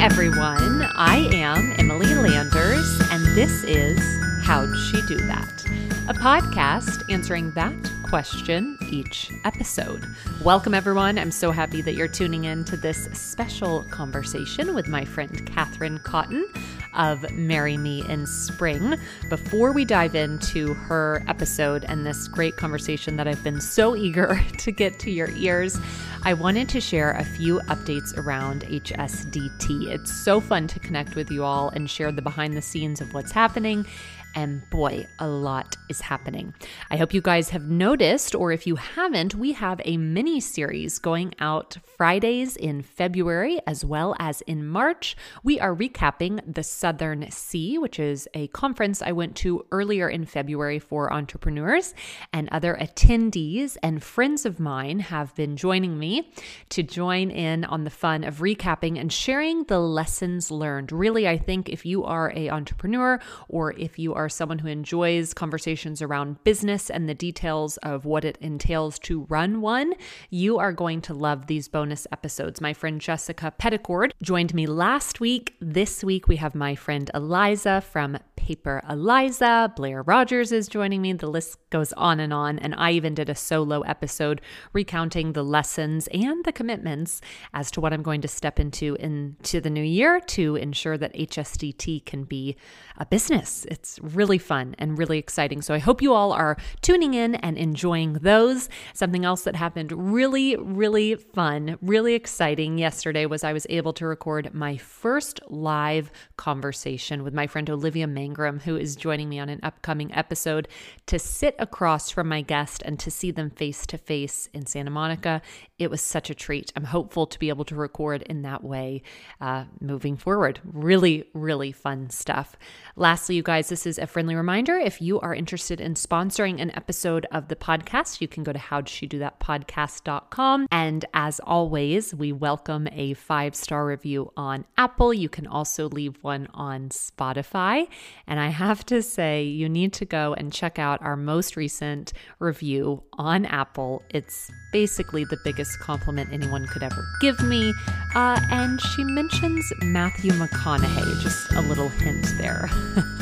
everyone. I am Emily Landers, and this is How'd She Do That? A podcast answering that question each episode. Welcome, everyone. I'm so happy that you're tuning in to this special conversation with my friend Katherine Cotton of Marry Me in Spring. Before we dive into her episode and this great conversation that I've been so eager to get to your ears, I wanted to share a few updates around HSDT. It's so fun to connect with you all and share the behind the scenes of what's happening and boy, a lot is happening. I hope you guys have noticed, or if you haven't, we have a mini series going out Fridays in February as well as in March. We are recapping the Southern C, which is a conference I went to earlier in February for entrepreneurs, and other attendees and friends of mine have been joining me to join in on the fun of recapping and sharing the lessons learned. Really, I think if you are a entrepreneur or if you are are someone who enjoys conversations around business and the details of what it entails to run one, you are going to love these bonus episodes. My friend Jessica Petticord joined me last week. This week, we have my friend Eliza from Paper Eliza. Blair Rogers is joining me. The list goes on and on. And I even did a solo episode recounting the lessons and the commitments as to what I'm going to step into into the new year to ensure that HSDT can be a business. It's really fun and really exciting. So I hope you all are tuning in and enjoying those. Something else that happened really, really fun, really exciting yesterday was I was able to record my first live conversation with my friend Olivia Mangrum, who is joining me on an upcoming episode to sit across from my guest and to see them face to face in Santa Monica. It was such a treat. I'm hopeful to be able to record in that way uh, moving forward. Really, really fun stuff. Lastly, you guys, this is a friendly reminder. If you are interested in sponsoring an episode of the podcast, you can go to howdshedo.that And as always, we welcome a five star review on Apple. You can also leave one on Spotify. And I have to say, you need to go and check out our most recent review on Apple. It's basically the biggest compliment anyone could ever give me. Uh, and she mentions Matthew McConaughey, just a little hint there.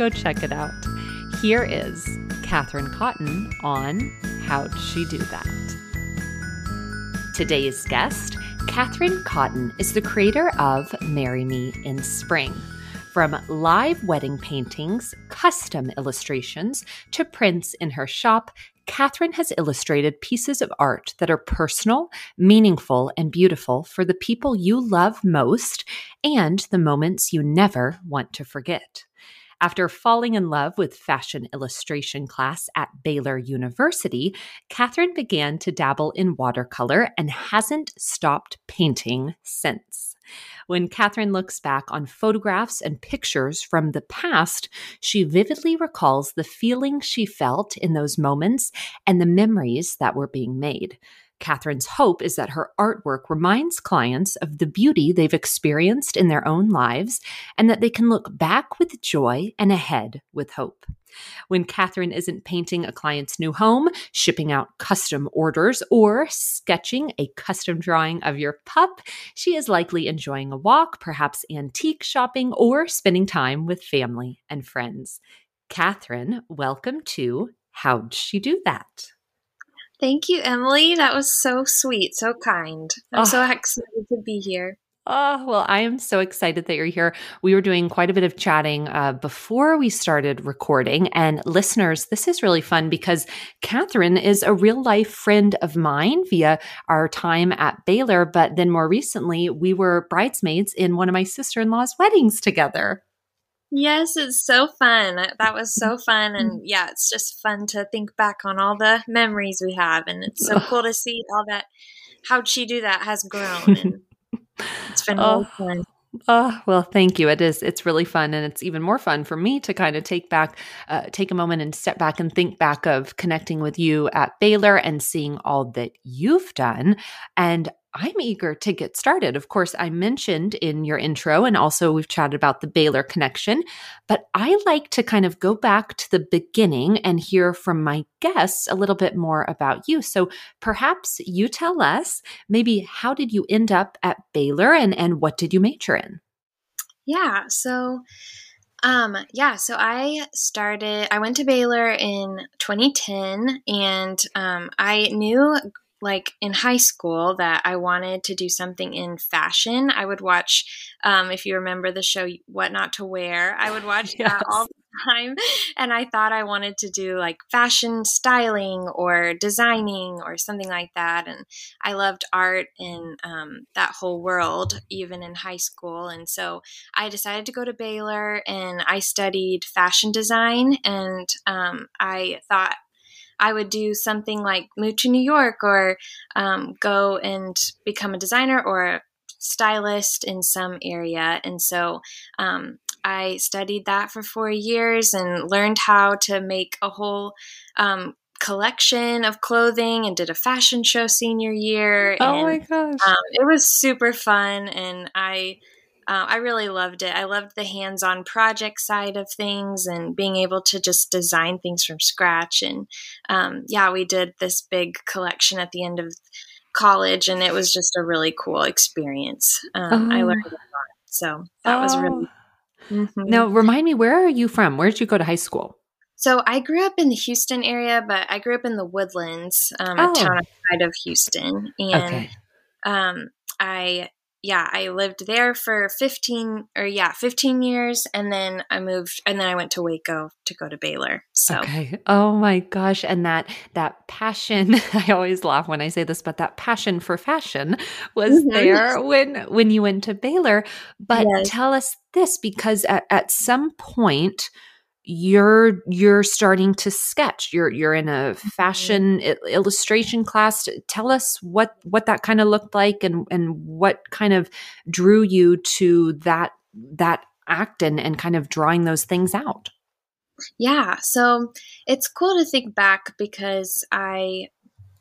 Go check it out. Here is Katherine Cotton on How'd She Do That? Today's guest, Katherine Cotton, is the creator of Marry Me in Spring. From live wedding paintings, custom illustrations, to prints in her shop, Katherine has illustrated pieces of art that are personal, meaningful, and beautiful for the people you love most and the moments you never want to forget. After falling in love with fashion illustration class at Baylor University, Catherine began to dabble in watercolor and hasn't stopped painting since. When Catherine looks back on photographs and pictures from the past, she vividly recalls the feeling she felt in those moments and the memories that were being made. Katherine's hope is that her artwork reminds clients of the beauty they've experienced in their own lives and that they can look back with joy and ahead with hope. When Catherine isn't painting a client's new home, shipping out custom orders, or sketching a custom drawing of your pup, she is likely enjoying a walk, perhaps antique shopping, or spending time with family and friends. Catherine, welcome to How'd She Do That? Thank you, Emily. That was so sweet, so kind. I'm oh. so excited to be here. Oh, well, I am so excited that you're here. We were doing quite a bit of chatting uh, before we started recording. And listeners, this is really fun because Catherine is a real life friend of mine via our time at Baylor. But then more recently, we were bridesmaids in one of my sister in law's weddings together. Yes, it's so fun. That was so fun. And yeah, it's just fun to think back on all the memories we have. And it's so cool to see all that, how'd she do that has grown. And it's been oh. really fun. Oh, well, thank you. It is. It's really fun. And it's even more fun for me to kind of take back, uh, take a moment and step back and think back of connecting with you at Baylor and seeing all that you've done. And I'm eager to get started. Of course, I mentioned in your intro, and also we've chatted about the Baylor connection, but I like to kind of go back to the beginning and hear from my guests a little bit more about you. So perhaps you tell us maybe how did you end up at Baylor and, and what did you major in? Yeah, so um, yeah, so I started, I went to Baylor in 2010 and um, I knew like in high school that I wanted to do something in fashion. I would watch, um, if you remember the show What Not to Wear, I would watch yes. that all the time. And I thought I wanted to do like fashion styling or designing or something like that. And I loved art and um, that whole world, even in high school. And so I decided to go to Baylor and I studied fashion design. And um, I thought, I would do something like move to New York or um, go and become a designer or a stylist in some area. And so um, I studied that for four years and learned how to make a whole um, collection of clothing and did a fashion show senior year. Oh and, my gosh. Um, it was super fun. And I uh, I really loved it. I loved the hands on project side of things and being able to just design things from scratch. And um, yeah, we did this big collection at the end of college, and it was just a really cool experience. Um, oh. I learned a lot. So that oh. was really. Oh. Mm-hmm. Now, remind me, where are you from? Where did you go to high school? So I grew up in the Houston area, but I grew up in the Woodlands, um, oh. a town outside of Houston, and okay. um, I yeah, I lived there for 15 or yeah, 15 years and then I moved and then I went to Waco to go to Baylor. So Okay. Oh my gosh, and that that passion, I always laugh when I say this, but that passion for fashion was mm-hmm. there when when you went to Baylor. But yes. tell us this because at, at some point you're you're starting to sketch. You're you're in a mm-hmm. fashion illustration class. Tell us what what that kind of looked like and and what kind of drew you to that that act and and kind of drawing those things out. Yeah so it's cool to think back because i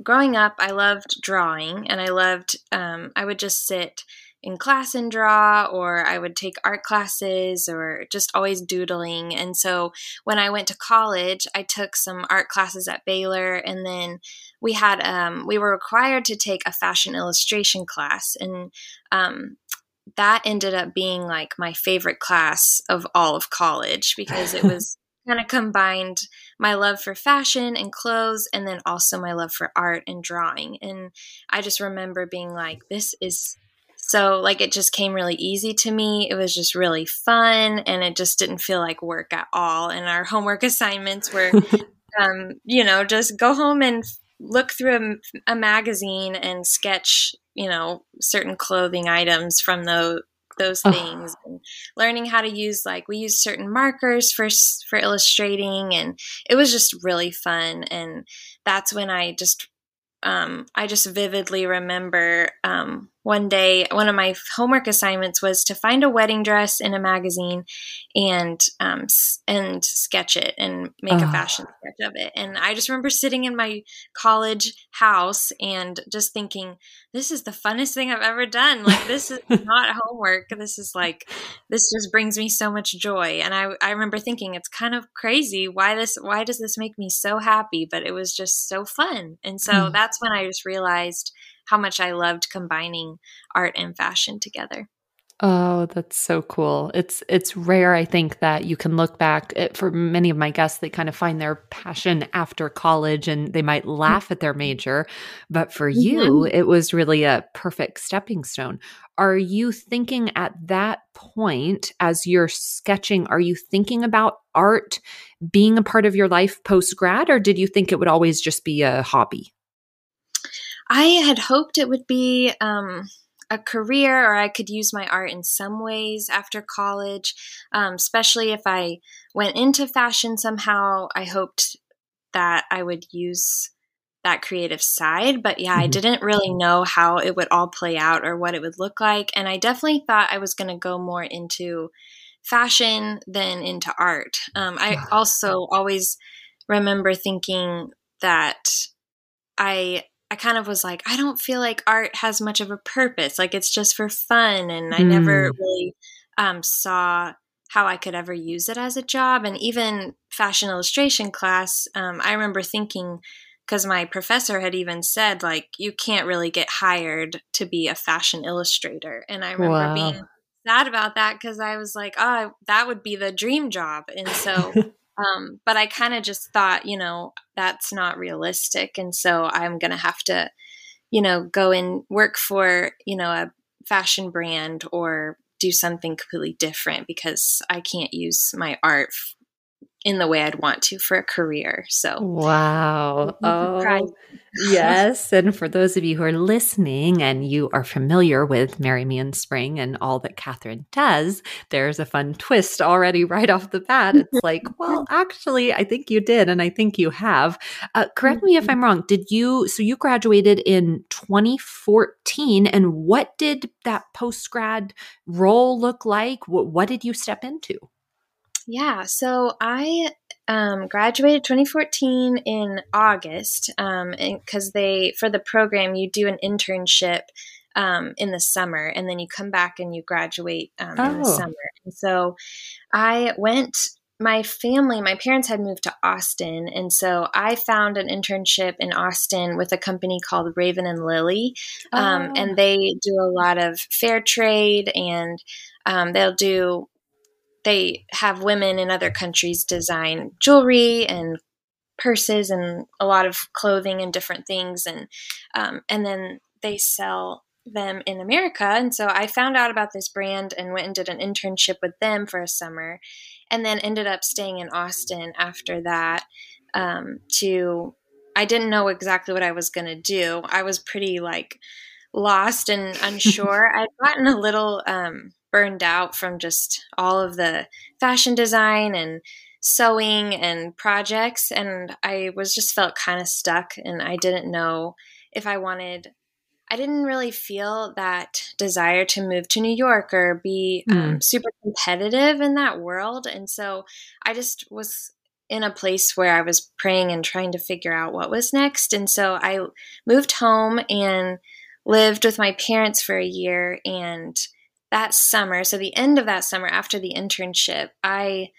growing up i loved drawing and i loved um, i would just sit in class and draw, or I would take art classes, or just always doodling. And so when I went to college, I took some art classes at Baylor, and then we had um, we were required to take a fashion illustration class, and um, that ended up being like my favorite class of all of college because it was kind of combined my love for fashion and clothes and then also my love for art and drawing and i just remember being like this is so, like, it just came really easy to me. It was just really fun and it just didn't feel like work at all. And our homework assignments were, um, you know, just go home and look through a, a, magazine and sketch, you know, certain clothing items from those those things oh. and learning how to use like we use certain markers for for illustrating and it was just really fun and that's when I just um, I just vividly remember um, one day one of my homework assignments was to find a wedding dress in a magazine and um, and sketch it and make a fashion sketch of it. And i just remember sitting in my college house and just thinking this is the funnest thing i've ever done. Like this is not homework. This is like this just brings me so much joy. And i i remember thinking it's kind of crazy. Why this why does this make me so happy? But it was just so fun. And so mm. that's when i just realized how much I loved combining art and fashion together. Oh, that's so cool. It's it's rare I think that you can look back it, for many of my guests they kind of find their passion after college and they might mm. laugh at their major, but for mm-hmm. you it was really a perfect stepping stone. Are you thinking at that point as you're sketching are you thinking about art being a part of your life post grad or did you think it would always just be a hobby? I had hoped it would be um, a career or I could use my art in some ways after college, um, especially if I went into fashion somehow. I hoped that I would use that creative side. But yeah, mm-hmm. I didn't really know how it would all play out or what it would look like. And I definitely thought I was going to go more into fashion than into art. Um, I also always remember thinking that I I kind of was like, I don't feel like art has much of a purpose. Like it's just for fun. And I mm. never really um, saw how I could ever use it as a job. And even fashion illustration class, um, I remember thinking, because my professor had even said, like, you can't really get hired to be a fashion illustrator. And I remember wow. being sad about that because I was like, oh, that would be the dream job. And so, um, but I kind of just thought, you know, that's not realistic. And so I'm going to have to, you know, go and work for, you know, a fashion brand or do something completely different because I can't use my art in the way I'd want to for a career. So, wow. Oh, yes. And for those of you who are listening and you are familiar with Marry Me in Spring and all that Catherine does, there's a fun twist already right off the bat. It's like, well, actually, I think you did. And I think you have. Uh, correct me if mm-hmm. I'm wrong. Did you, so you graduated in 2014. And what did that post grad role look like? What, what did you step into? Yeah, so I um, graduated 2014 in August because um, they for the program you do an internship um, in the summer and then you come back and you graduate um, oh. in the oh. summer. And so I went. My family, my parents had moved to Austin, and so I found an internship in Austin with a company called Raven and Lily, um, oh. and they do a lot of fair trade and um, they'll do they have women in other countries design jewelry and purses and a lot of clothing and different things. And um, and then they sell them in America. And so I found out about this brand and went and did an internship with them for a summer and then ended up staying in Austin after that um, to I didn't know exactly what I was going to do. I was pretty like lost and unsure. I'd gotten a little um, burned out from just all of the fashion design and sewing and projects and I was just felt kind of stuck and I didn't know if I wanted I didn't really feel that desire to move to New York or be mm. um, super competitive in that world and so I just was in a place where I was praying and trying to figure out what was next and so I moved home and lived with my parents for a year and that summer, so the end of that summer after the internship, I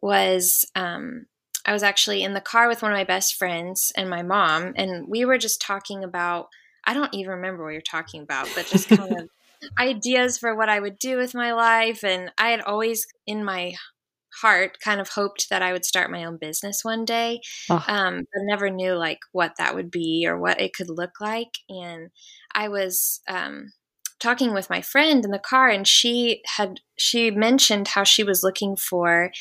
was um, I was actually in the car with one of my best friends and my mom, and we were just talking about I don't even remember what you're talking about, but just kind of ideas for what I would do with my life. And I had always in my heart kind of hoped that I would start my own business one day, oh. um, but never knew like what that would be or what it could look like. And I was um, talking with my friend in the car and she had she mentioned how she was looking for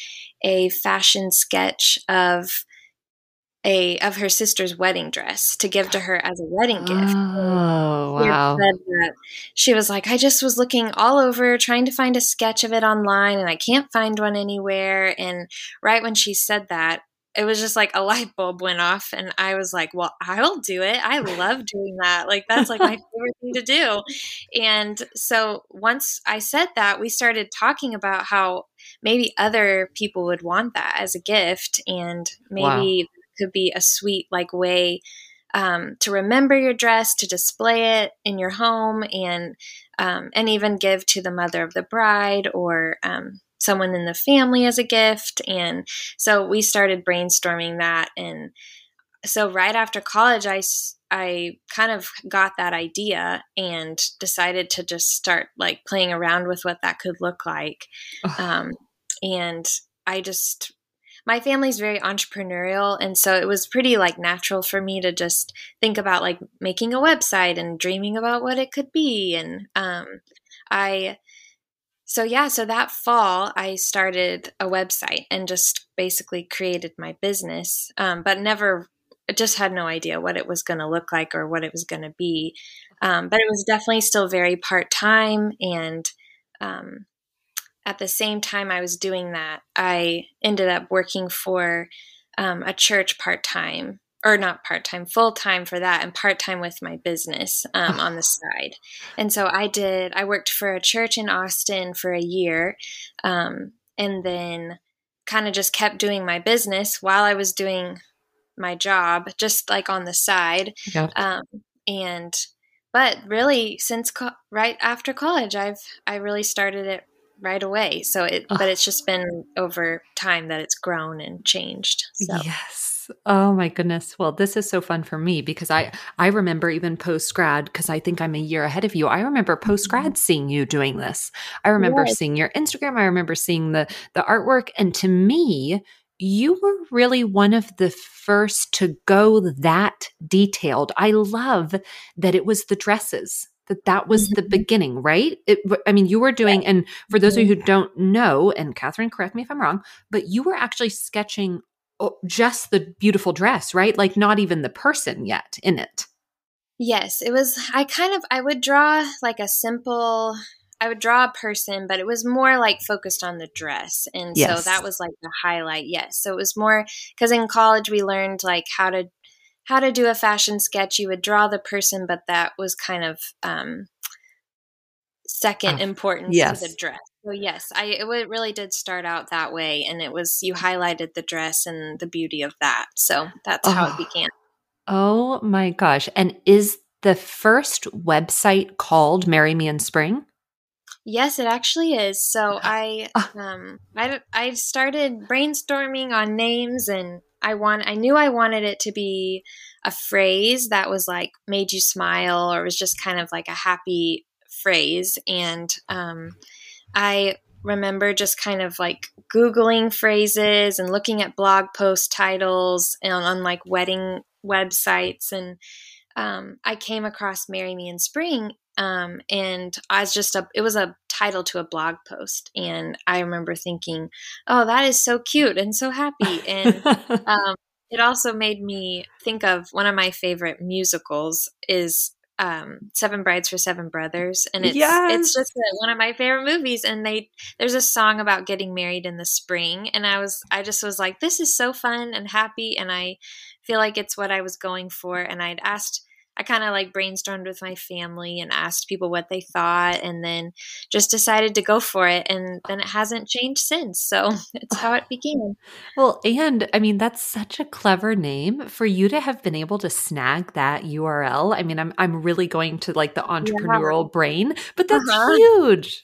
a fashion sketch of a of her sister's wedding dress to give to her as a wedding gift. Oh, wow. She was like, I just was looking all over trying to find a sketch of it online and I can't find one anywhere. And right when she said that, it was just like a light bulb went off and i was like well i'll do it. I love doing that. Like that's like my favorite thing to do. And so once i said that we started talking about how maybe other people would want that as a gift and maybe wow. could be a sweet like way um, to remember your dress to display it in your home and um, and even give to the mother of the bride or um, someone in the family as a gift. And so we started brainstorming that. And so right after college, I, I kind of got that idea and decided to just start like playing around with what that could look like. Um, and I just, my family's very entrepreneurial. And so it was pretty like natural for me to just think about like making a website and dreaming about what it could be. And um, I, so yeah, so that fall I started a website and just basically created my business, um, but never just had no idea what it was going to look like or what it was going to be. Um, but it was definitely still very part time, and um, at the same time I was doing that, I ended up working for um, a church part time or not part time, full time for that, and part time with my business um, on the side. And so I did. I worked for a church in Austin for a year, um, and then kind of just kept doing my business while I was doing my job, just like on the side. Um, and but really since co- right after college i've i really started it right away so it oh. but it's just been over time that it's grown and changed so yes Oh my goodness. Well, this is so fun for me because I I remember even post grad because I think I'm a year ahead of you. I remember post grad mm-hmm. seeing you doing this. I remember yes. seeing your Instagram. I remember seeing the the artwork and to me, you were really one of the first to go that detailed. I love that it was the dresses that that was mm-hmm. the beginning, right? It, I mean, you were doing, and for those of you who don't know, and Catherine, correct me if I'm wrong, but you were actually sketching just the beautiful dress, right? Like not even the person yet in it. Yes, it was. I kind of I would draw like a simple I would draw a person, but it was more like focused on the dress. And yes. so that was like the highlight. Yes. So it was more because in college we learned like how to how to do a fashion sketch. You would draw the person, but that was kind of um second uh, importance yes. to the dress. So yes, I it really did start out that way and it was you highlighted the dress and the beauty of that. So that's oh. how it began. Oh my gosh. And is the first website called Marry Me in Spring? Yes, it actually is. So I ah. um I I started brainstorming on names and I want I knew I wanted it to be a phrase that was like made you smile or was just kind of like a happy phrase and um I remember just kind of like googling phrases and looking at blog post titles and on like wedding websites and um, I came across Marry Me in Spring um, and I was just a, it was a title to a blog post. And I remember thinking, oh, that is so cute and so happy. And um, it also made me think of one of my favorite musicals is um, Seven Brides for Seven Brothers, and it's yes. it's just a, one of my favorite movies. And they there's a song about getting married in the spring, and I was I just was like, this is so fun and happy, and I feel like it's what I was going for. And I'd asked I kind of like brainstormed with my family and asked people what they thought and then just decided to go for it. And then it hasn't changed since. So it's how it began. Well, and I mean, that's such a clever name for you to have been able to snag that URL. I mean, I'm, I'm really going to like the entrepreneurial yeah. brain, but that's uh-huh. huge.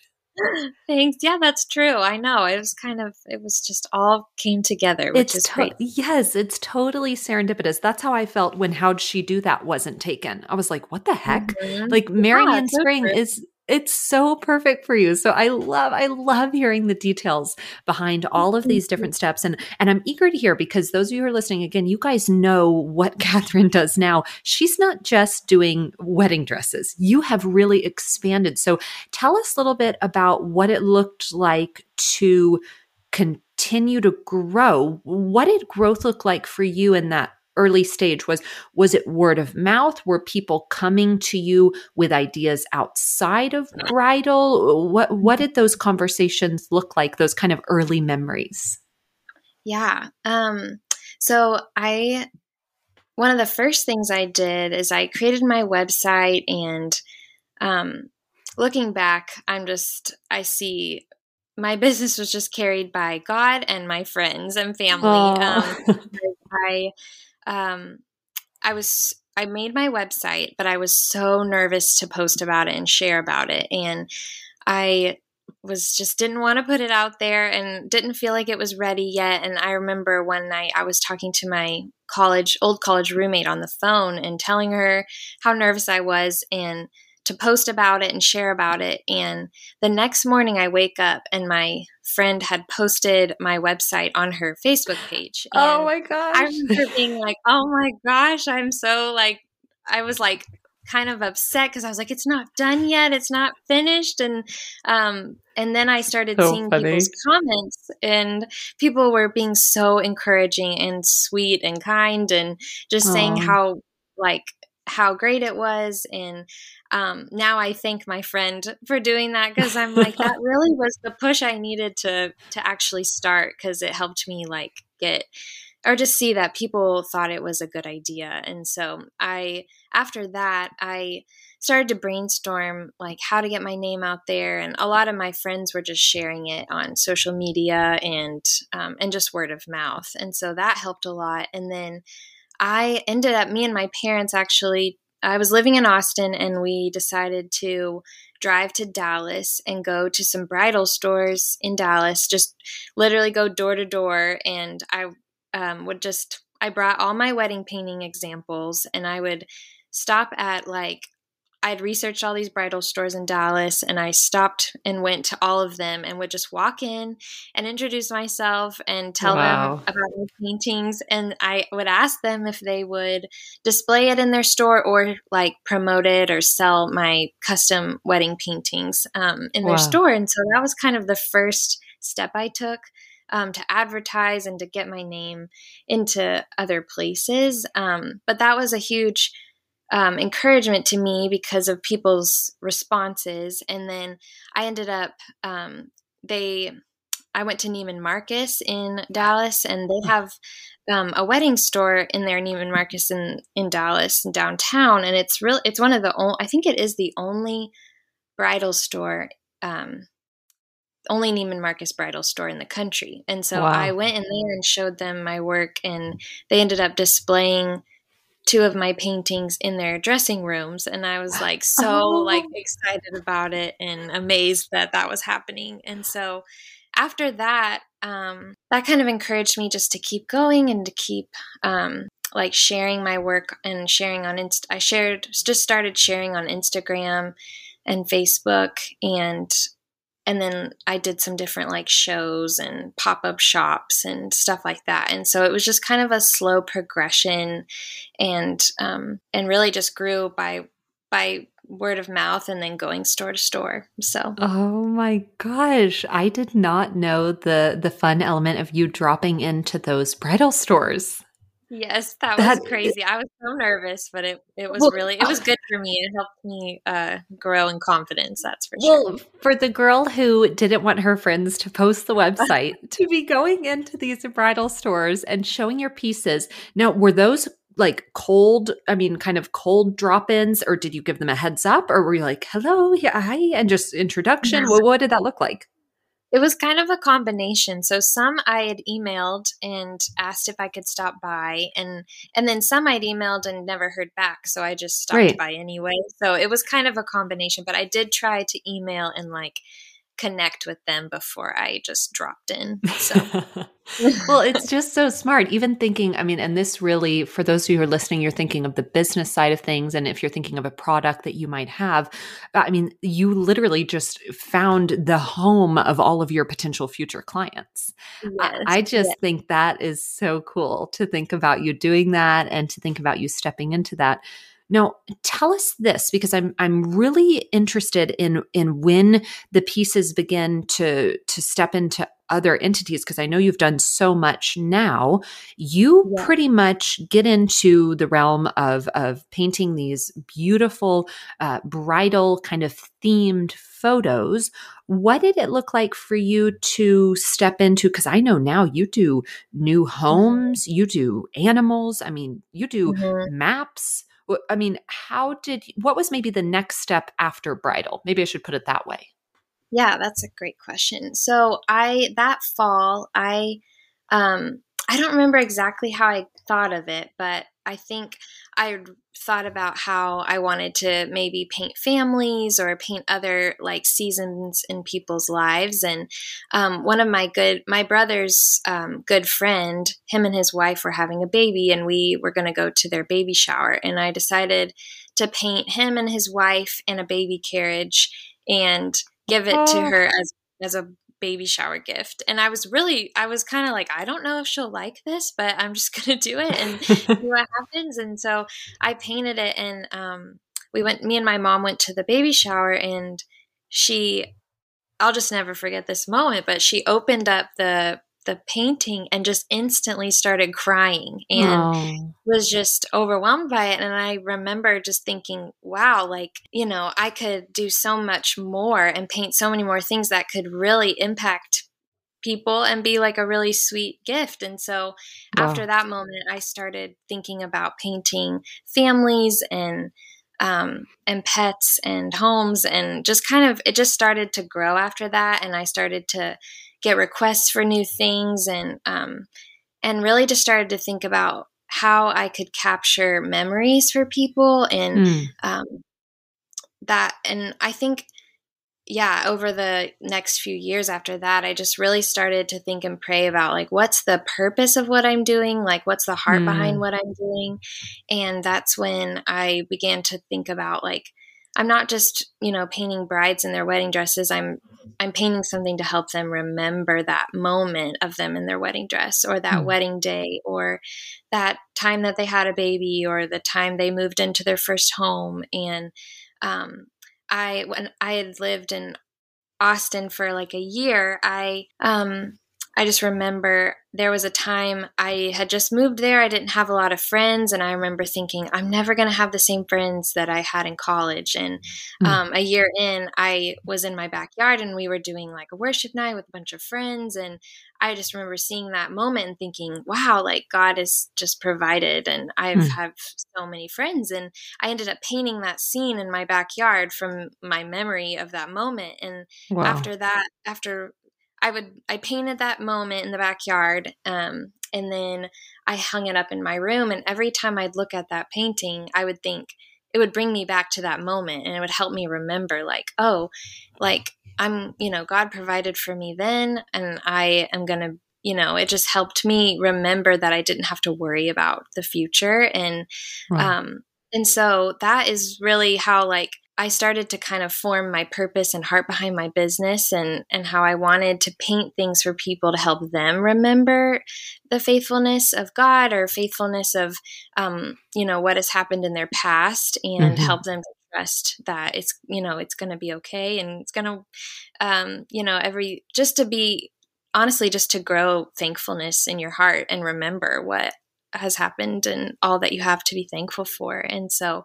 Thanks. Yeah, that's true. I know. It was kind of it was just all came together, which it's is to- great. Yes, it's totally serendipitous. That's how I felt when How'd She Do That wasn't taken. I was like, what the heck? Mm-hmm. Like Me in Spring is it's so perfect for you. So I love I love hearing the details behind mm, all of these different steps and and I'm eager to hear because those of you who are listening again, you guys know what Catherine does now. She's not just doing wedding dresses. You have really expanded. So tell us a little bit about what it looked like to continue to grow. What did growth look like for you in that early stage was was it word of mouth? Were people coming to you with ideas outside of bridal? What what did those conversations look like those kind of early memories? Yeah um so i one of the first things i did is i created my website and um looking back i'm just i see my business was just carried by God and my friends and family. Um, I um, I was I made my website, but I was so nervous to post about it and share about it, and I was just didn't want to put it out there and didn't feel like it was ready yet. And I remember one night I was talking to my college old college roommate on the phone and telling her how nervous I was and to post about it and share about it. And the next morning, I wake up and my friend had posted my website on her Facebook page. oh my gosh. I remember being like, oh my gosh, I'm so like, I was like, kind of upset because I was like, it's not done yet, it's not finished, and um, and then I started so seeing funny. people's comments, and people were being so encouraging and sweet and kind, and just Aww. saying how like how great it was and um, now I thank my friend for doing that because I'm like that really was the push I needed to to actually start because it helped me like get or just see that people thought it was a good idea. And so I after that I started to brainstorm like how to get my name out there and a lot of my friends were just sharing it on social media and um, and just word of mouth. And so that helped a lot. And then I ended up me and my parents actually I was living in Austin and we decided to drive to Dallas and go to some bridal stores in Dallas, just literally go door to door. And I um, would just, I brought all my wedding painting examples and I would stop at like I'd researched all these bridal stores in Dallas and I stopped and went to all of them and would just walk in and introduce myself and tell wow. them about my paintings. And I would ask them if they would display it in their store or like promote it or sell my custom wedding paintings um, in wow. their store. And so that was kind of the first step I took. Um, to advertise and to get my name into other places. Um, but that was a huge um, encouragement to me because of people's responses. And then I ended up, um, they, I went to Neiman Marcus in Dallas, and they have um, a wedding store in there, Neiman Marcus in in Dallas, downtown, and it's real. It's one of the only. I think it is the only bridal store, um, only Neiman Marcus bridal store in the country. And so wow. I went in there and showed them my work, and they ended up displaying two of my paintings in their dressing rooms and i was like so oh. like excited about it and amazed that that was happening and so after that um, that kind of encouraged me just to keep going and to keep um, like sharing my work and sharing on inst i shared just started sharing on instagram and facebook and and then I did some different like shows and pop up shops and stuff like that. And so it was just kind of a slow progression, and um, and really just grew by by word of mouth and then going store to store. So Oh my gosh, I did not know the the fun element of you dropping into those bridal stores. Yes, that was that, crazy. I was so nervous, but it, it was well, really it was good for me. It helped me uh, grow in confidence. That's for sure. Well, for the girl who didn't want her friends to post the website, to be going into these bridal stores and showing your pieces. Now, were those like cold? I mean, kind of cold drop-ins, or did you give them a heads up, or were you like, "Hello, yeah, hi," and just introduction? What, what did that look like? It was kind of a combination. So some I had emailed and asked if I could stop by and and then some I'd emailed and never heard back, so I just stopped right. by anyway. So it was kind of a combination, but I did try to email and like connect with them before I just dropped in. So well, it's just so smart. Even thinking, I mean, and this really, for those of you who are listening, you're thinking of the business side of things. And if you're thinking of a product that you might have, uh, I mean, you literally just found the home of all of your potential future clients. Yes, I, I, just yes. think that is so cool to think about you doing that and to think about you stepping into that. Now, tell us this because I'm I'm really interested in in when the pieces begin to to step into other entities because I know you've done so much now. You yeah. pretty much get into the realm of of painting these beautiful uh, bridal kind of themed photos. What did it look like for you to step into? Because I know now you do new mm-hmm. homes, you do animals. I mean, you do mm-hmm. maps I mean, how did what was maybe the next step after bridal? Maybe I should put it that way. Yeah, that's a great question. So I that fall I um I don't remember exactly how I thought of it, but I think I thought about how I wanted to maybe paint families or paint other like seasons in people's lives. And um, one of my good, my brother's um, good friend, him and his wife were having a baby, and we were going to go to their baby shower. And I decided to paint him and his wife in a baby carriage and give it oh. to her as as a baby shower gift. And I was really, I was kind of like, I don't know if she'll like this, but I'm just going to do it and see what happens. And so I painted it and um, we went, me and my mom went to the baby shower and she, I'll just never forget this moment, but she opened up the the painting and just instantly started crying and oh. was just overwhelmed by it. And I remember just thinking, wow, like, you know, I could do so much more and paint so many more things that could really impact people and be like a really sweet gift. And so wow. after that moment, I started thinking about painting families and um, and pets and homes and just kind of it just started to grow after that and i started to get requests for new things and um, and really just started to think about how I could capture memories for people and mm. um, that. And I think, yeah, over the next few years after that, I just really started to think and pray about like, what's the purpose of what I'm doing? Like, what's the heart mm. behind what I'm doing? And that's when I began to think about like, I'm not just, you know, painting brides in their wedding dresses. I'm I'm painting something to help them remember that moment of them in their wedding dress or that mm. wedding day or that time that they had a baby or the time they moved into their first home and um, I when I had lived in Austin for like a year, I um I just remember there was a time I had just moved there. I didn't have a lot of friends. And I remember thinking, I'm never going to have the same friends that I had in college. And hmm. um, a year in, I was in my backyard and we were doing like a worship night with a bunch of friends. And I just remember seeing that moment and thinking, wow, like God has just provided. And I mm. have so many friends. And I ended up painting that scene in my backyard from my memory of that moment. And wow. after that, after I would I painted that moment in the backyard, um, and then I hung it up in my room. And every time I'd look at that painting, I would think it would bring me back to that moment, and it would help me remember, like, oh, like I'm, you know, God provided for me then, and I am gonna you know it just helped me remember that i didn't have to worry about the future and right. um and so that is really how like I started to kind of form my purpose and heart behind my business and and how I wanted to paint things for people to help them remember the faithfulness of God or faithfulness of um, you know what has happened in their past and mm-hmm. help them to trust that it's you know it's going to be okay and it's going to um, you know every just to be honestly just to grow thankfulness in your heart and remember what has happened and all that you have to be thankful for and so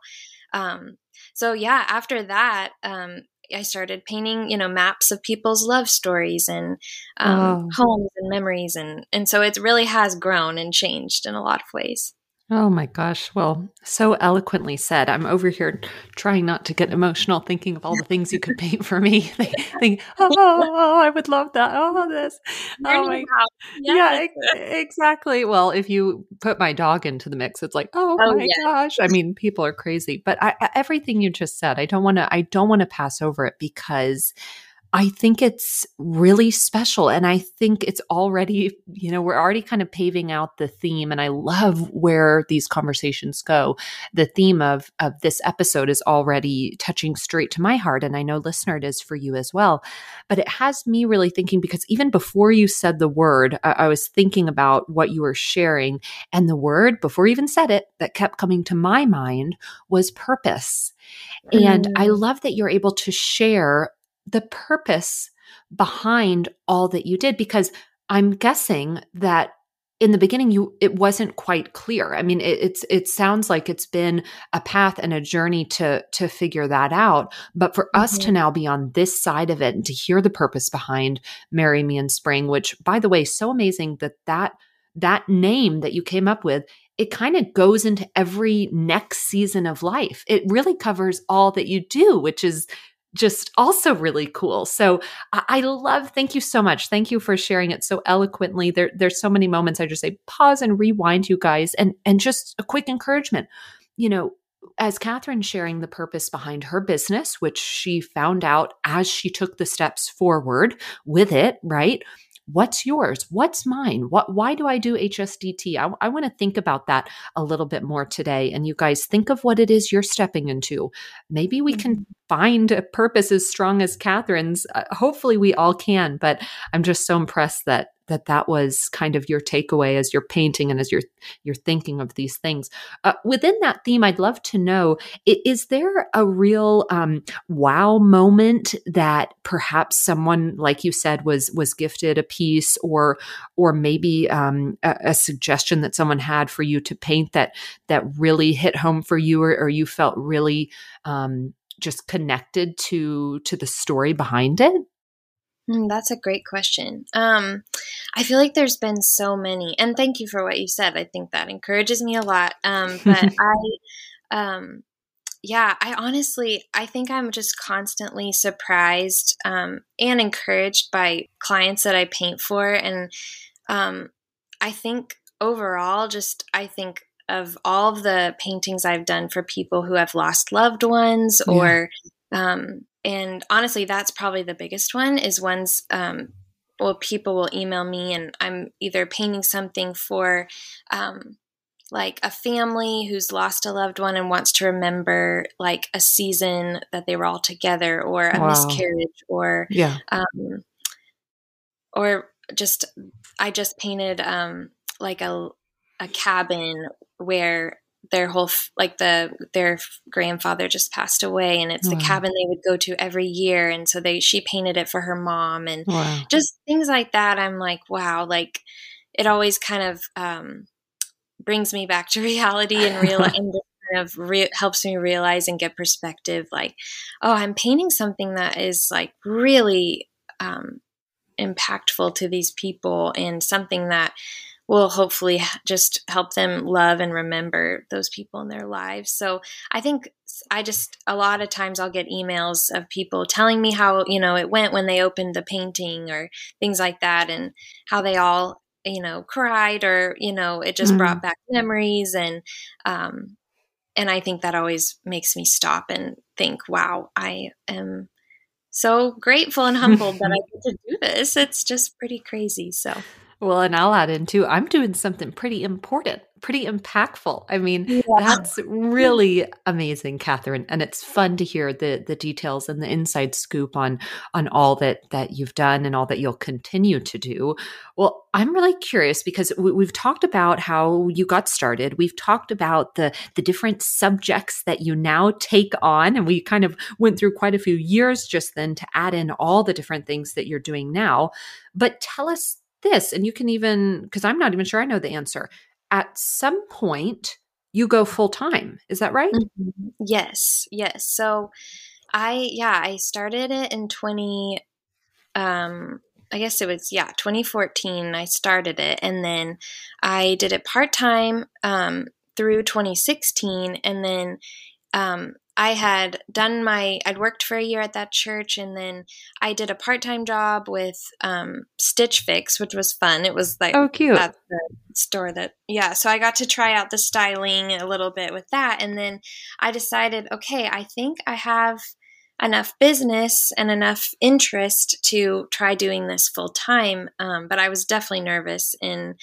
um, so yeah, after that, um, I started painting, you know, maps of people's love stories and um, oh. homes and memories, and and so it really has grown and changed in a lot of ways. Oh my gosh. Well, so eloquently said. I'm over here trying not to get emotional thinking of all the things you could paint for me. think, oh, oh, I would love that. Oh, this. Oh my Yeah, exactly. Well, if you put my dog into the mix, it's like, oh, oh my yeah. gosh. I mean, people are crazy. But I, everything you just said, I don't want to I don't want to pass over it because I think it's really special. And I think it's already, you know, we're already kind of paving out the theme. And I love where these conversations go. The theme of, of this episode is already touching straight to my heart. And I know listener it is for you as well. But it has me really thinking because even before you said the word, I, I was thinking about what you were sharing. And the word, before you even said it, that kept coming to my mind was purpose. And I mm. love that you're able to share the purpose behind all that you did because i'm guessing that in the beginning you it wasn't quite clear i mean it, it's it sounds like it's been a path and a journey to to figure that out but for mm-hmm. us to mm-hmm. now be on this side of it and to hear the purpose behind marry me in spring which by the way so amazing that that that name that you came up with it kind of goes into every next season of life it really covers all that you do which is just also really cool. So I, love, thank you so much. Thank you for sharing it so eloquently. There, there's so many moments I just say pause and rewind you guys and, and just a quick encouragement. You know, as Catherine sharing the purpose behind her business, which she found out as she took the steps forward with it, right? What's yours? What's mine? What why do i do hsdt i, I want to think about that a little bit more today and you guys think of what it is you're stepping into. Maybe we can mm-hmm. find a purpose as strong as catherine's. Uh, hopefully we all can but i'm just so impressed that that that was kind of your takeaway as you're painting and as you're you're thinking of these things. Uh, within that theme i'd love to know is there a real um, wow moment that perhaps someone like you said was was gifted a piece or or maybe um, a, a, suggestion that someone had for you to paint that that really hit home for you or, or you felt really um, just connected to to the story behind it Mm, that's a great question. Um, I feel like there's been so many, and thank you for what you said. I think that encourages me a lot. Um, but I, um, yeah, I honestly, I think I'm just constantly surprised um, and encouraged by clients that I paint for, and um, I think overall, just I think of all of the paintings I've done for people who have lost loved ones or um, and honestly that's probably the biggest one is ones um, well people will email me and I'm either painting something for um, like a family who's lost a loved one and wants to remember like a season that they were all together or a wow. miscarriage or yeah um, or just I just painted um like a a cabin where their whole like the their grandfather just passed away and it's wow. the cabin they would go to every year and so they she painted it for her mom and wow. just things like that i'm like wow like it always kind of um, brings me back to reality and real and kind of re- helps me realize and get perspective like oh i'm painting something that is like really um, impactful to these people and something that will hopefully just help them love and remember those people in their lives. So I think I just a lot of times I'll get emails of people telling me how, you know, it went when they opened the painting or things like that and how they all, you know, cried or, you know, it just mm-hmm. brought back memories and um and I think that always makes me stop and think, wow, I am so grateful and humbled that I get to do this. It's just pretty crazy. So well, and I'll add in too, I'm doing something pretty important, pretty impactful. I mean, yeah. that's really amazing, Catherine. And it's fun to hear the the details and the inside scoop on on all that that you've done and all that you'll continue to do. Well, I'm really curious because we, we've talked about how you got started. We've talked about the the different subjects that you now take on, and we kind of went through quite a few years just then to add in all the different things that you're doing now. But tell us this and you can even because i'm not even sure i know the answer. At some point you go full time is that right? Mm-hmm. yes yes. So i yeah i started it in 20 um i guess it was yeah 2014 i started it and then i did it part-time um through 2016 and then um I had done my, I'd worked for a year at that church, and then I did a part time job with um, Stitch Fix, which was fun. It was like, oh, cute. That's the store that, yeah. So I got to try out the styling a little bit with that. And then I decided, okay, I think I have enough business and enough interest to try doing this full time. Um, but I was definitely nervous. And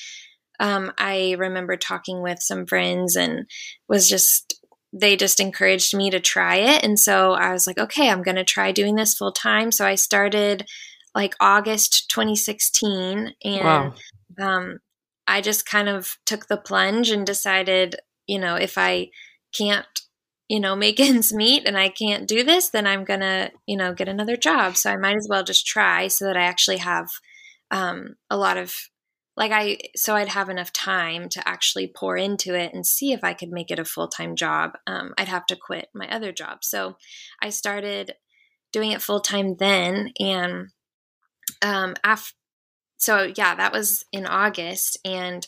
um, I remember talking with some friends and was just they just encouraged me to try it. And so I was like, okay, I'm going to try doing this full time. So I started like August 2016. And wow. um, I just kind of took the plunge and decided, you know, if I can't, you know, make ends meet and I can't do this, then I'm going to, you know, get another job. So I might as well just try so that I actually have um, a lot of like I so I'd have enough time to actually pour into it and see if I could make it a full time job. Um, I'd have to quit my other job, so I started doing it full time then, and um, after so yeah, that was in August, and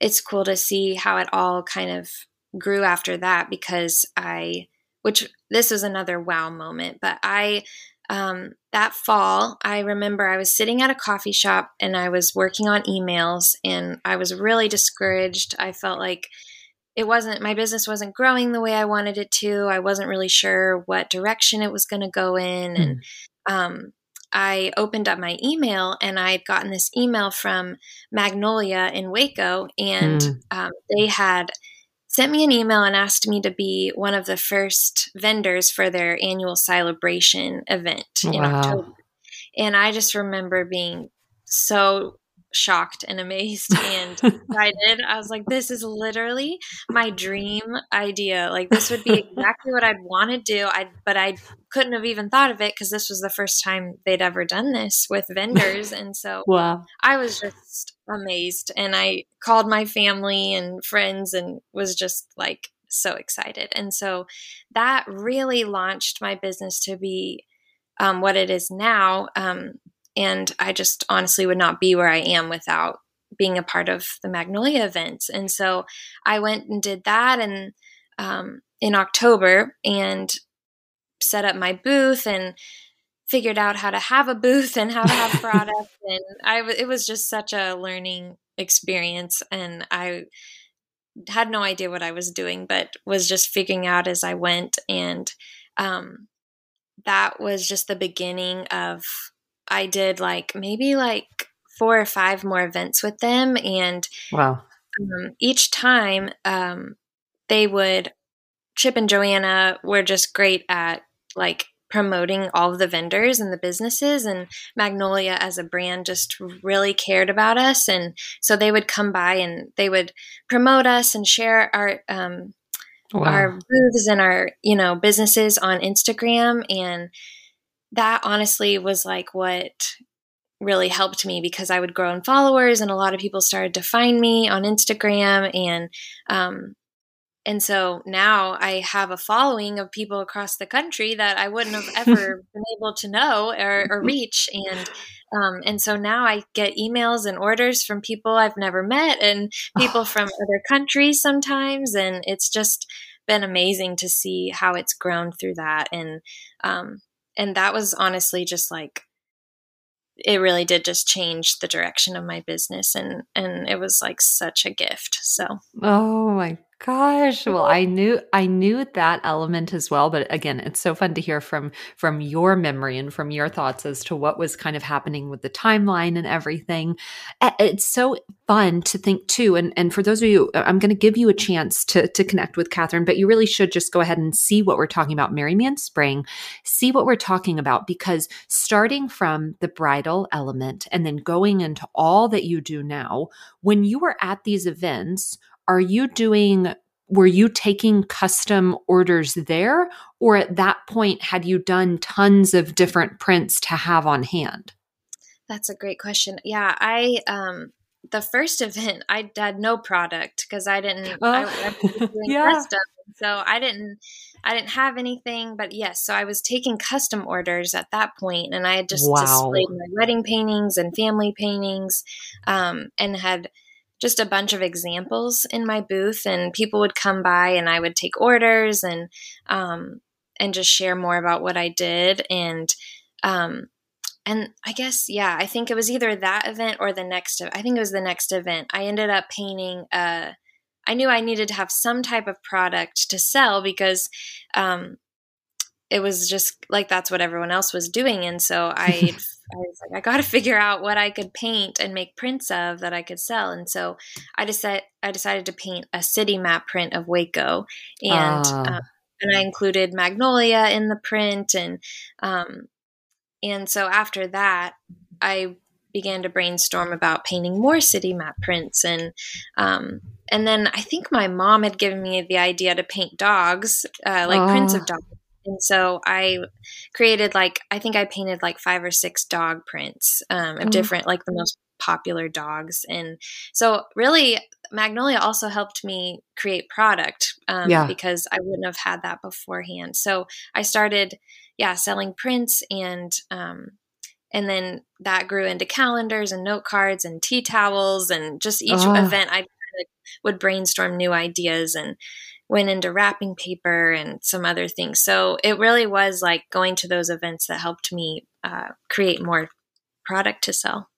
it's cool to see how it all kind of grew after that because I, which this was another wow moment, but I um, that fall, I remember I was sitting at a coffee shop and I was working on emails and I was really discouraged. I felt like it wasn't, my business wasn't growing the way I wanted it to. I wasn't really sure what direction it was going to go in. Mm. And um, I opened up my email and I had gotten this email from Magnolia in Waco and mm. um, they had sent me an email and asked me to be one of the first vendors for their annual celebration event wow. in October. And I just remember being so shocked and amazed and excited. I was like, this is literally my dream idea. Like this would be exactly what I'd want to do. I but I couldn't have even thought of it because this was the first time they'd ever done this with vendors. And so wow. I was just amazed. And I called my family and friends and was just like so excited. And so that really launched my business to be um, what it is now. Um, and I just honestly would not be where I am without being a part of the Magnolia events. And so I went and did that and um, in October and set up my booth and figured out how to have a booth and how to have products and I it was just such a learning experience and I had no idea what I was doing, but was just figuring out as I went. And um, that was just the beginning of, I did like maybe like four or five more events with them. And wow. Um, each time um, they would, Chip and Joanna were just great at like promoting all of the vendors and the businesses and magnolia as a brand just really cared about us and so they would come by and they would promote us and share our um, wow. our booths and our you know businesses on instagram and that honestly was like what really helped me because i would grow in followers and a lot of people started to find me on instagram and um, and so now I have a following of people across the country that I wouldn't have ever been able to know or, or reach. And um, and so now I get emails and orders from people I've never met and people from other countries sometimes. And it's just been amazing to see how it's grown through that. And um, and that was honestly just like it really did just change the direction of my business and and it was like such a gift so. Oh my gosh. Well i knew i knew that element as well but again it's so fun to hear from from your memory and from your thoughts as to what was kind of happening with the timeline and everything. It's so fun to think too and and for those of you uh, i'm going to give you a chance to to connect with catherine but you really should just go ahead and see what we're talking about. Marry me in spring. See what we're talking about because starting from the bridal element and then going into all that you do now when you were at these events are you doing were you taking custom orders there or at that point had you done tons of different prints to have on hand that's a great question yeah i um the first event i had no product because i didn't oh. I, I yeah. custom, so i didn't i didn't have anything but yes so i was taking custom orders at that point and i had just wow. displayed my wedding paintings and family paintings um, and had just a bunch of examples in my booth, and people would come by, and I would take orders and um, and just share more about what I did, and um, and I guess yeah, I think it was either that event or the next. I think it was the next event. I ended up painting a. Uh, I knew I needed to have some type of product to sell because um, it was just like that's what everyone else was doing, and so I I was like, I got to figure out what I could paint and make prints of that I could sell. And so I decided I decided to paint a city map print of Waco, and uh. and I included magnolia in the print, and um, and so after that, I began to brainstorm about painting more city map prints, and um, and then I think my mom had given me the idea to paint dogs, uh, like prints of dogs and so I created like I think I painted like five or six dog prints um, of mm. different like the most popular dogs, and so really Magnolia also helped me create product um, yeah. because I wouldn't have had that beforehand. So I started, yeah, selling prints and um, and then that grew into calendars and note cards and tea towels and just each oh. event I would brainstorm new ideas and went into wrapping paper and some other things. So it really was like going to those events that helped me uh, create more product to sell.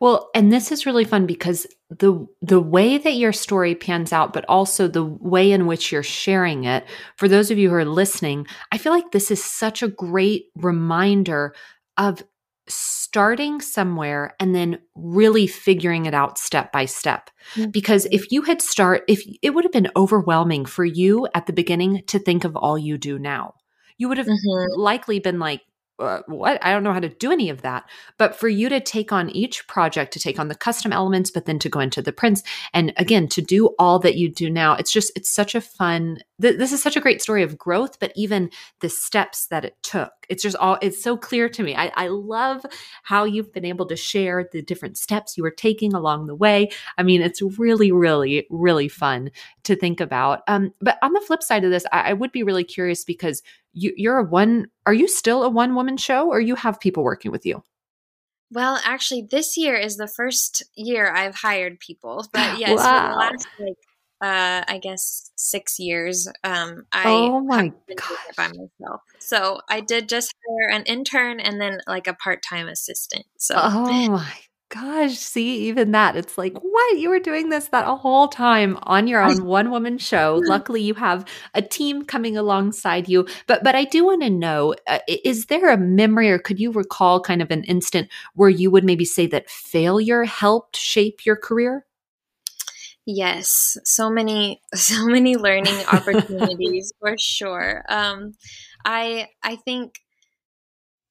Well, and this is really fun because the the way that your story pans out, but also the way in which you're sharing it. For those of you who are listening, I feel like this is such a great reminder of starting somewhere and then really figuring it out step by step. Mm-hmm. Because if you had start if it would have been overwhelming for you at the beginning to think of all you do now. You would have mm-hmm. likely been like uh, what I don't know how to do any of that. But for you to take on each project, to take on the custom elements, but then to go into the prints, and again to do all that you do now, it's just it's such a fun. Th- this is such a great story of growth, but even the steps that it took. It's just all it's so clear to me. I, I love how you've been able to share the different steps you were taking along the way. I mean, it's really, really, really fun to think about. Um, but on the flip side of this, I, I would be really curious because you, you're a one are you still a one woman show or you have people working with you well actually this year is the first year i've hired people but yes wow. for the last like uh i guess six years um i oh my God! by myself so i did just hire an intern and then like a part-time assistant so oh my gosh. See, even that. It's like, what? You were doing this that whole time on your own one woman show. Luckily, you have a team coming alongside you. But but I do want to know uh, is there a memory or could you recall kind of an instant where you would maybe say that failure helped shape your career? Yes, so many so many learning opportunities for sure. Um I I think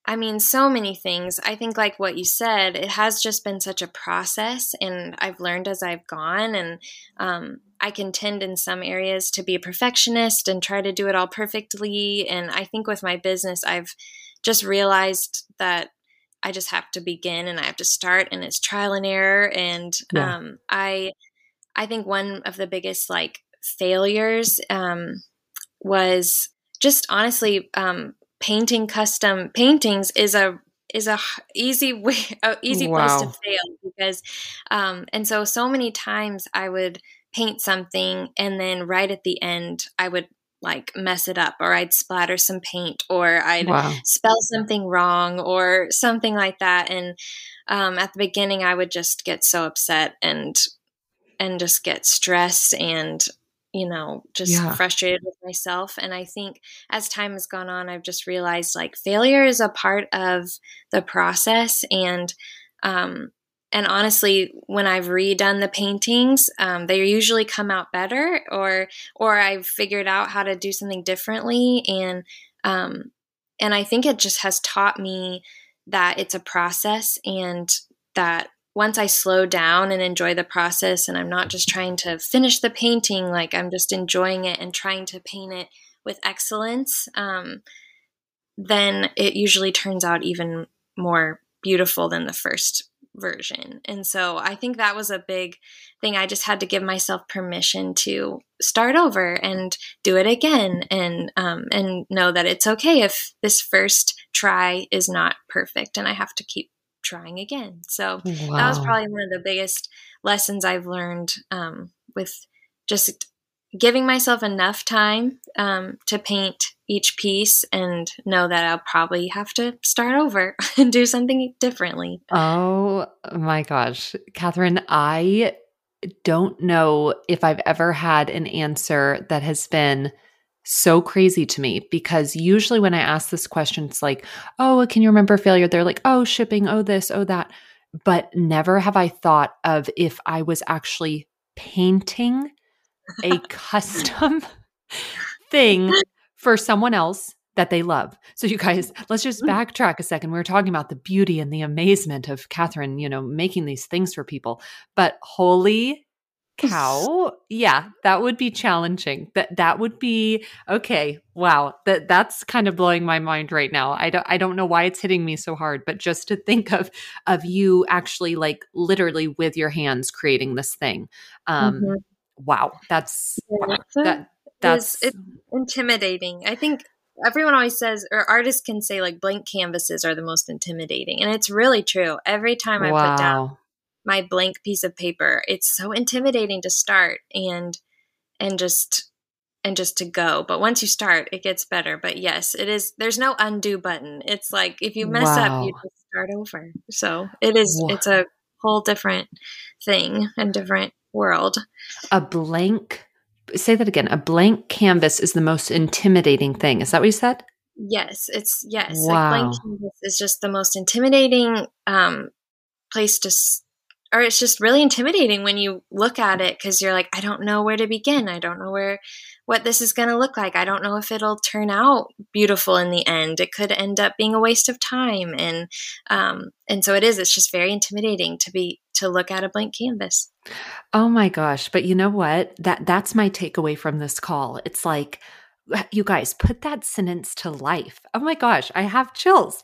I mean, so many things. I think, like what you said, it has just been such a process, and I've learned as I've gone. And um, I can tend in some areas to be a perfectionist and try to do it all perfectly. And I think with my business, I've just realized that I just have to begin and I have to start, and it's trial and error. And yeah. um, I, I think one of the biggest like failures um, was just honestly um, painting custom paintings is a is a easy way a easy wow. place to fail because um and so so many times i would paint something and then right at the end i would like mess it up or i'd splatter some paint or i'd wow. spell something wrong or something like that and um, at the beginning i would just get so upset and and just get stressed and you know, just yeah. frustrated with myself. And I think as time has gone on, I've just realized like failure is a part of the process. And, um, and honestly, when I've redone the paintings, um, they usually come out better, or or I've figured out how to do something differently, and um, and I think it just has taught me that it's a process, and that once I slow down and enjoy the process, and I'm not just trying to finish the painting, like I'm just enjoying it and trying to paint it with excellence, um, then it usually turns out even more beautiful than the first version. And so I think that was a big thing. I just had to give myself permission to start over and do it again, and um, and know that it's okay if this first try is not perfect, and I have to keep trying again. So wow. that was probably one of the biggest lessons I've learned um, with just giving myself enough time um, to paint each piece and know that I'll probably have to start over and do something differently. Oh my gosh. Catherine, I don't know if I've ever had an answer that has been so crazy to me because usually when I ask this question, it's like, oh, can you remember failure? They're like, oh, shipping, oh, this, oh, that. But never have I thought of if I was actually painting a custom thing for someone else that they love. So you guys, let's just mm. backtrack a second. We were talking about the beauty and the amazement of Catherine, you know, making these things for people. But holy cow. Yeah that would be challenging. That that would be okay wow that that's kind of blowing my mind right now. I don't i don't know why it's hitting me so hard but just to think of of you actually like literally with your hands creating this thing um mm-hmm. wow that's yeah, wow, that that's it's intimidating. I think everyone always says or artists can say like blank canvases are the most intimidating and it's really true. Every time i wow. put down my blank piece of paper. It's so intimidating to start and and just and just to go. But once you start, it gets better. But yes, it is there's no undo button. It's like if you mess wow. up, you just start over. So it is wow. it's a whole different thing and different world. A blank say that again. A blank canvas is the most intimidating thing. Is that what you said? Yes, it's yes. Wow. Like blank canvas is just the most intimidating um, place to or it's just really intimidating when you look at it because you're like, I don't know where to begin. I don't know where what this is going to look like. I don't know if it'll turn out beautiful in the end. It could end up being a waste of time, and um, and so it is. It's just very intimidating to be to look at a blank canvas. Oh my gosh! But you know what? That that's my takeaway from this call. It's like you guys put that sentence to life. Oh my gosh i have chills.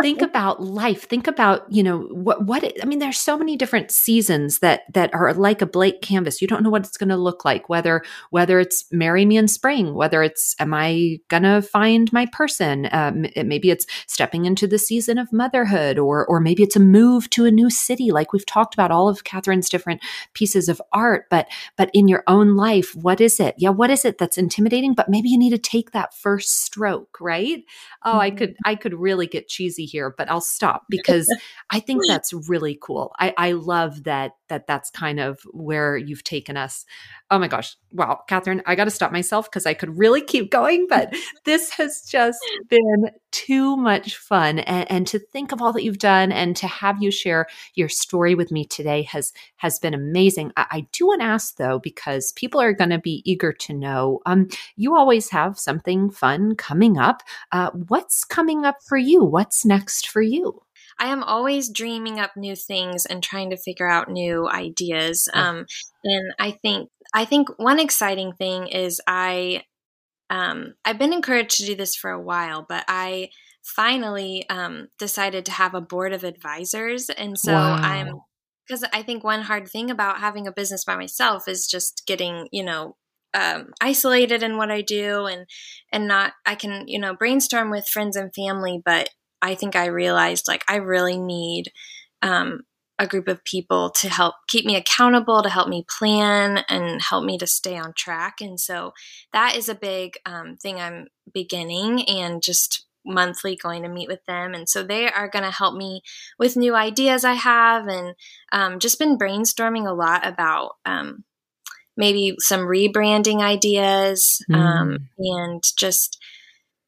Think about life. Think about you know what what it, i mean there's so many different seasons that that are like a blank canvas. You don't know what it's going to look like whether whether it's marry me in spring whether it's am i going to find my person? Um, maybe it's stepping into the season of motherhood or or maybe it's a move to a new city. Like we've talked about all of catherine's different pieces of art but but in your own life what is it? Yeah what is it that's intimidating but maybe you need to take that first stroke, right? Oh, mm-hmm. I could I could really get cheesy here, but I'll stop because I think that's really cool. I, I love that that that's kind of where you've taken us. Oh my gosh. Wow. Catherine, I got to stop myself because I could really keep going, but this has just been too much fun. And, and to think of all that you've done and to have you share your story with me today has, has been amazing. I, I do want to ask though, because people are going to be eager to know, um, you always have something fun coming up. Uh, what's coming up for you? What's next for you? I am always dreaming up new things and trying to figure out new ideas. Um, and I think I think one exciting thing is I um, I've been encouraged to do this for a while, but I finally um, decided to have a board of advisors, and so wow. I'm because I think one hard thing about having a business by myself is just getting you know um, isolated in what I do and and not I can you know brainstorm with friends and family, but I think I realized like I really need um, a group of people to help keep me accountable, to help me plan, and help me to stay on track. And so that is a big um, thing I'm beginning and just monthly going to meet with them. And so they are going to help me with new ideas I have and um, just been brainstorming a lot about um, maybe some rebranding ideas mm. and just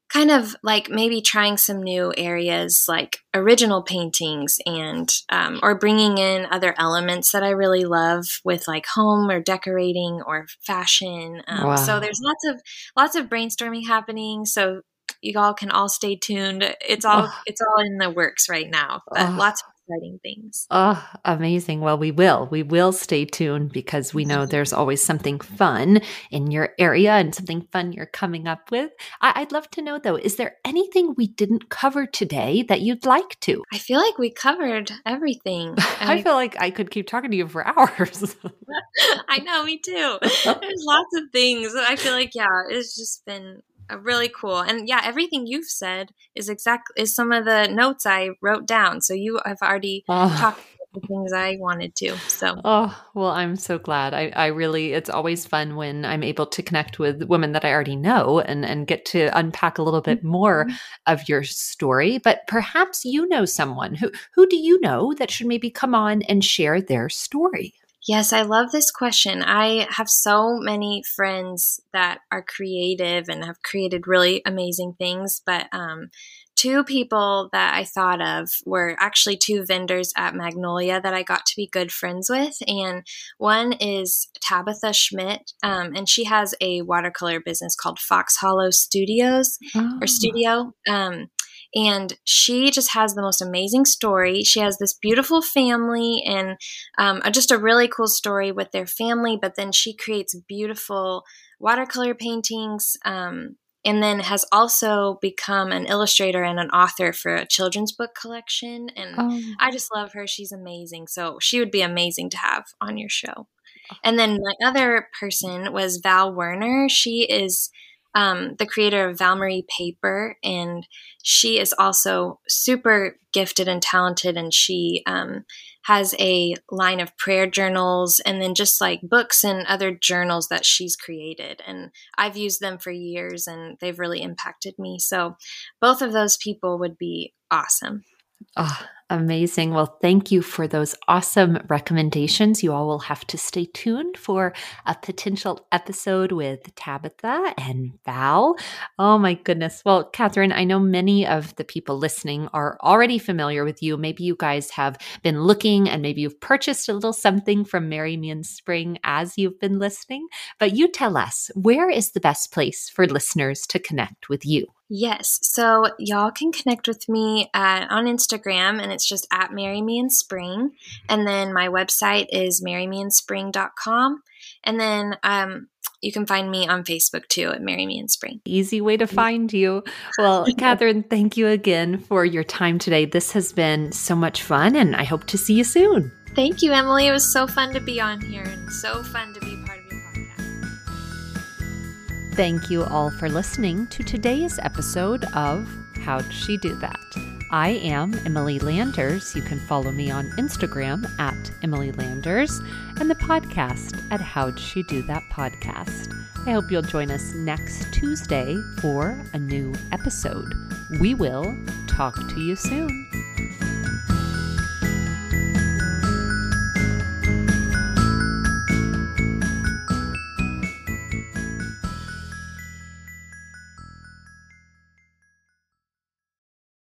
kind of like maybe trying some new areas like original paintings and um, or bringing in other elements that i really love with like home or decorating or fashion um, wow. so there's lots of lots of brainstorming happening so you all can all stay tuned it's all oh. it's all in the works right now but oh. lots of exciting things. Oh, amazing. Well, we will. We will stay tuned because we know mm-hmm. there's always something fun in your area and something fun you're coming up with. I- would love to know, though, is there anything we didn't cover today that you'd like to? I feel like we covered everything. I, I feel like I could keep talking to you for hours. I know, me too. There's lots of things. I feel like, yeah, it's just been really cool. And yeah everything you've said is exact is some of the notes i wrote down. So you have already oh. talked the things i wanted to so. Oh well i'm so glad. I, I really it's always fun when i'm able to connect with women that i already know and and get to unpack a little bit more mm-hmm. of your story. But perhaps you know someone who who do you know that should maybe come on and share their story Yes, I love this question. I have so many friends that are creative and have created really amazing things, but um, two people that I thought of were actually two vendors at Magnolia that I got to be good friends with. And one is Tabitha Schmidt, um, and she has a watercolor business called Fox Hollow Studios oh. or Studio. Um, and she just has the most amazing story. She has this beautiful family and um, just a really cool story with their family, but then she creates beautiful watercolor paintings. Um, and then has also become an illustrator and an author for a children's book collection. And oh. I just love her. She's amazing. So she would be amazing to have on your show. And then my other person was Val Woerner. She is um, the creator of Val Marie Paper, and she is also super gifted and talented. And she um, has a line of prayer journals and then just like books and other journals that she's created. And I've used them for years, and they've really impacted me. So both of those people would be awesome. Oh, Amazing. Well, thank you for those awesome recommendations. You all will have to stay tuned for a potential episode with Tabitha and Val. Oh, my goodness. Well, Catherine, I know many of the people listening are already familiar with you. Maybe you guys have been looking and maybe you've purchased a little something from Marry Me in Spring as you've been listening. But you tell us, where is the best place for listeners to connect with you? Yes. So y'all can connect with me at, on Instagram and it's just at Marry Me in Spring. And then my website is marrymeInspring.com. And then um, you can find me on Facebook too at Marry Me in Spring. Easy way to find you. Well, Catherine, thank you again for your time today. This has been so much fun and I hope to see you soon. Thank you, Emily. It was so fun to be on here and so fun to be Thank you all for listening to today's episode of How'd She Do That? I am Emily Landers. You can follow me on Instagram at Emily Landers and the podcast at How'd She Do That Podcast. I hope you'll join us next Tuesday for a new episode. We will talk to you soon.